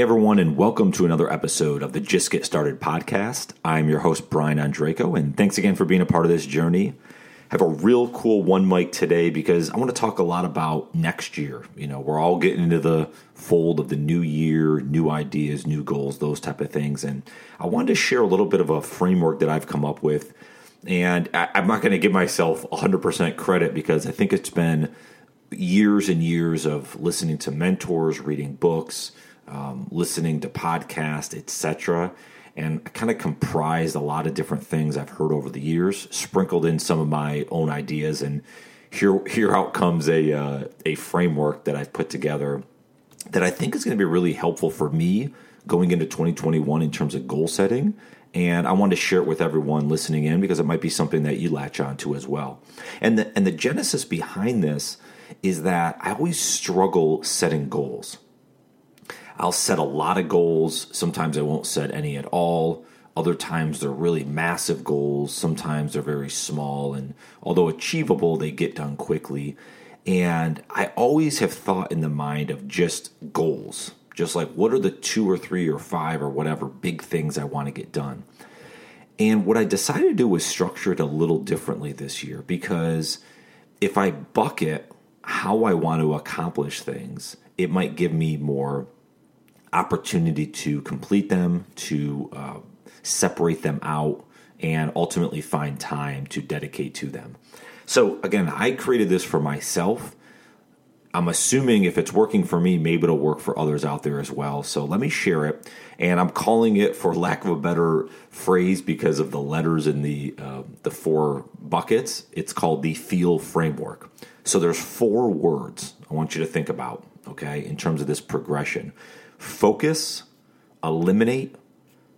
everyone, and welcome to another episode of the Just Get Started podcast. I'm your host, Brian Ondrako, and thanks again for being a part of this journey. Have a real cool one mic today because I want to talk a lot about next year. You know, we're all getting into the fold of the new year, new ideas, new goals, those type of things. And I wanted to share a little bit of a framework that I've come up with. And I, I'm not going to give myself 100% credit because I think it's been years and years of listening to mentors, reading books, um, listening to podcasts, etc. And I kind of comprised a lot of different things I've heard over the years, sprinkled in some of my own ideas, and here here out comes a uh, a framework that I've put together that I think is going to be really helpful for me going into 2021 in terms of goal setting. And I wanted to share it with everyone listening in because it might be something that you latch onto as well. And the and the genesis behind this is that I always struggle setting goals. I'll set a lot of goals. Sometimes I won't set any at all. Other times they're really massive goals. Sometimes they're very small. And although achievable, they get done quickly. And I always have thought in the mind of just goals, just like what are the two or three or five or whatever big things I want to get done. And what I decided to do was structure it a little differently this year because if I bucket how I want to accomplish things, it might give me more opportunity to complete them, to uh, separate them out, and ultimately find time to dedicate to them. So, again, I created this for myself. I'm assuming if it's working for me, maybe it'll work for others out there as well. So let me share it. And I'm calling it, for lack of a better phrase, because of the letters in the uh, the four buckets. It's called the Feel Framework. So there's four words I want you to think about, okay, in terms of this progression focus, eliminate,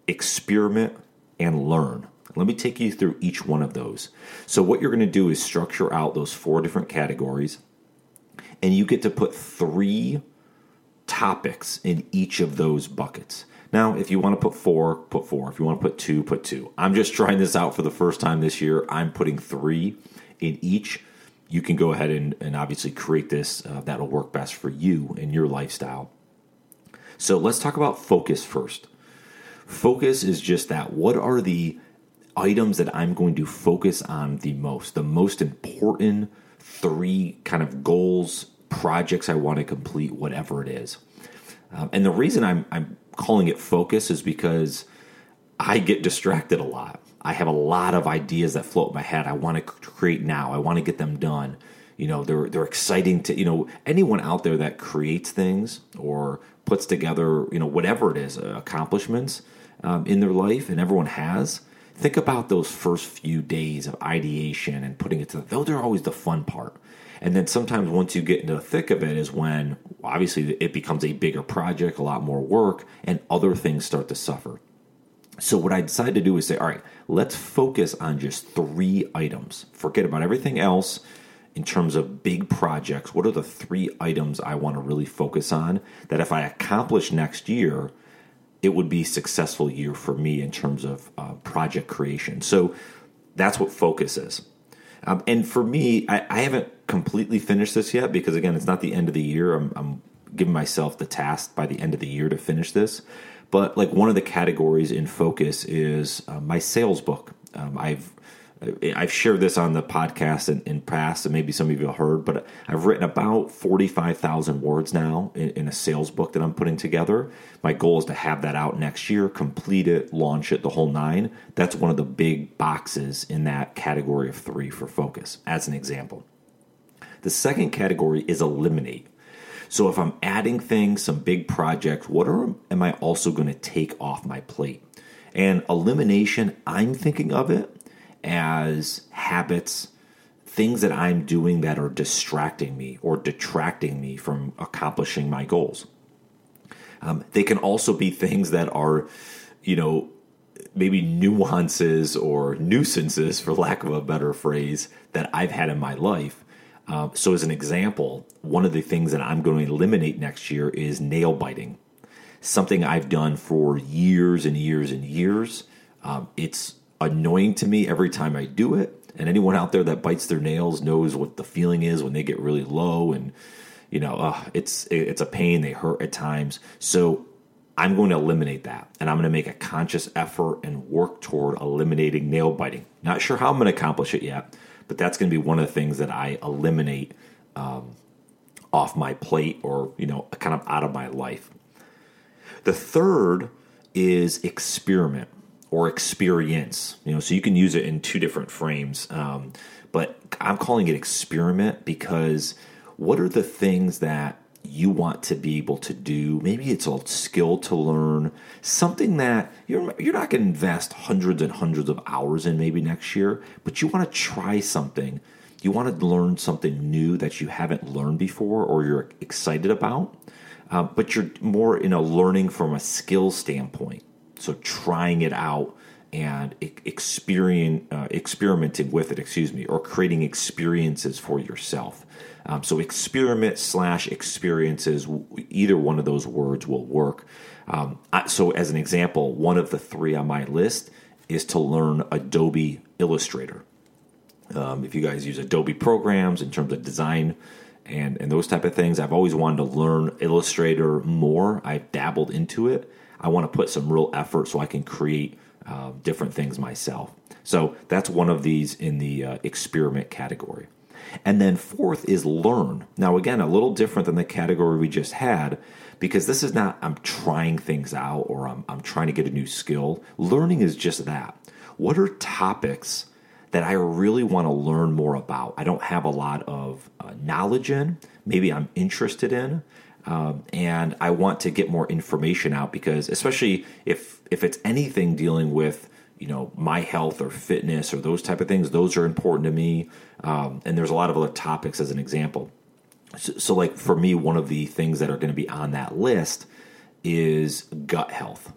experiment, and learn. Let me take you through each one of those. So, what you're going to do is structure out those four different categories, and you get to put three topics in each of those buckets. Now, if you want to put four, put four. If you want to put two, put two. I'm just trying this out for the first time this year. I'm putting three in each. You can go ahead and, and obviously create this uh, that'll work best for you and your lifestyle. So let's talk about focus first. Focus is just that. What are the items that I'm going to focus on the most? The most important three kind of goals, projects I want to complete, whatever it is. Um, and the reason I'm, I'm calling it focus is because I get distracted a lot. I have a lot of ideas that float in my head. I want to create now. I want to get them done. You know, they're they're exciting to you know anyone out there that creates things or puts together, you know, whatever it is, uh, accomplishments um, in their life, and everyone has. Think about those first few days of ideation and putting it to those are always the fun part. And then sometimes once you get into the thick of it is when obviously it becomes a bigger project, a lot more work, and other things start to suffer. So what I decided to do is say, all right, let's focus on just three items. Forget about everything else in terms of big projects, what are the three items I want to really focus on that if I accomplish next year, it would be successful year for me in terms of uh, project creation. So that's what focus is. Um, and for me, I, I, haven't completely finished this yet because, again, it's not the end of the year. I'm, I'm giving myself the task by the end of the year to finish this. But like one of the categories in focus is uh, my sales book. Um, I've I've shared this on the podcast in, in past, and maybe some of you have heard, but I've written about 45,000 words now in, in, a sales book that I'm putting together. My goal is to have that out next year, complete it, launch it, the whole nine. That's one of the big boxes in that category of three for focus, as an example. The second category is eliminate. So if I'm adding things, some big projects, what are, am I also going to take off my plate? And elimination, I'm thinking of it as habits, things that I'm doing that are distracting me or detracting me from accomplishing my goals. Um, they can also be things that are, you know, maybe nuances or nuisances, for lack of a better phrase, that I've had in my life. Uh, so, as an example, one of the things that I'm going to eliminate next year is nail biting. Something I've done for years and years and years. Um, it's annoying to me every time I do it. And anyone out there that bites their nails knows what the feeling is when they get really low and you know, uh, it's it's a pain. They hurt at times. So I'm going to eliminate that and I'm going to make a conscious effort and work toward eliminating nail biting. Not sure how I'm going to accomplish it yet, but that's going to be one of the things that I eliminate um, off my plate or, you know, kind of out of my life. The third is experiment or experience. You know, so you can use it in two different frames. Um, but I'm calling it experiment because what are the things that you want to be able to do. Maybe it's a skill to learn, something that you're you're not going to invest hundreds and hundreds of hours in maybe next year, but you want to try something. You want to learn something new that you haven't learned before or you're excited about, uh, but you're more in a learning from a skill standpoint. So trying it out and experience, uh, experimenting with it, excuse me, or creating experiences for yourself. Um, so experiment slash experiences, either one of those words will work. Um, so as an example, one of the three on my list is to learn Adobe Illustrator. Um, if you guys use Adobe programs in terms of design and, and those type of things, I've always wanted to learn Illustrator more. I've dabbled into it. I want to put some real effort so I can create uh, different things myself. So that's one of these in the uh, experiment category. And then fourth is learn. Now, again, a little different than the category we just had because this is not I'm trying things out or I'm, I'm trying to get a new skill. Learning is just that. What are topics that I really want to learn more about? I don't have a lot of uh, knowledge in, maybe I'm interested in. Um, and I want to get more information out because, especially if if it's anything dealing with you know my health or fitness or those type of things those are important to me. Um, and there's a lot of other topics as an example. So, so like for me one of the things that are going to be on that list is gut health.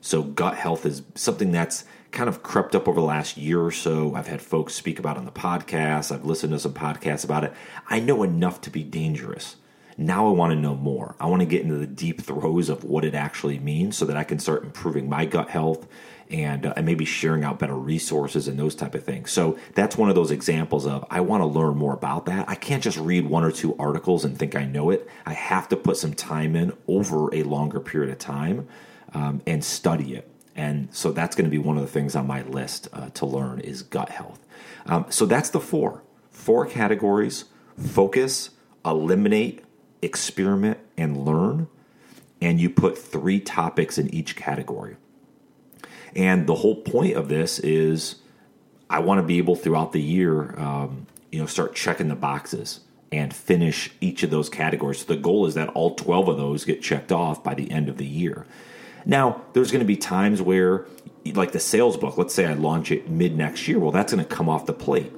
So gut health is something that's kind of crept up over the last year or so. I've had folks speak about on the podcast. I've listened to some podcasts about it. I know enough to be dangerous now I want to know more. I want to get into the deep throes of what it actually means so that I can start improving my gut health and, uh, and maybe sharing out better resources and those type of things. So that's one of those examples of I want to learn more about that. I can't just read one or two articles and think I know it. I have to put some time in over a longer period of time um, and study it. And so that's going to be one of the things on my list uh, to learn is gut health. Um, so that's the four four categories: focus, eliminate, experiment, and learn. And you put three topics in each category. And the whole point of this is I want to be able throughout the year, um, you know, start checking the boxes and finish each of those categories. So the goal is that all 12 of those get checked off by the end of the year. Now, there's going to be times where, like the sales book, let's say I launch it mid next year, well, that's going to come off the plate.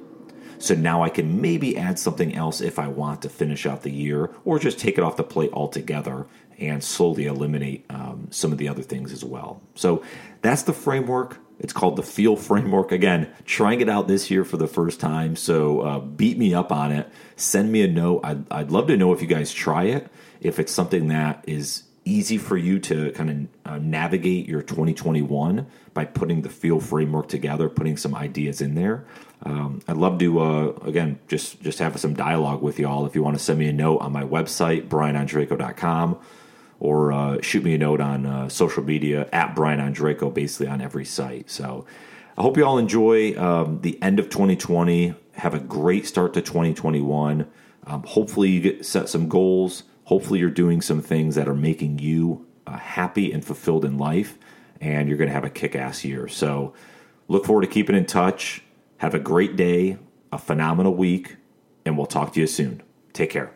So now I can maybe add something else if I want to finish out the year, or just take it off the plate altogether and slowly eliminate um, some of the other things as well. So that's the framework. It's called the Feel Framework. Again, trying it out this year for the first time. So uh, beat me up on it. Send me a note. I'd, I'd love to know if you guys try it, if it's something that is easy for you to kind of uh, navigate your 2021 by putting the Feel Framework together, putting some ideas in there. Um, I'd love to uh, again just just have some dialogue with y'all. If you want to send me a note on my website, brianondrako.com or uh, shoot me a note on uh, social media at brianondrako, basically on every site. So I hope you all enjoy um, the end of 2020. Have a great start to 2021. Um, hopefully, you get set some goals. Hopefully, you're doing some things that are making you uh, happy and fulfilled in life, and you're going to have a kick ass year. So, look forward to keeping in touch. Have a great day, a phenomenal week, and we'll talk to you soon. Take care.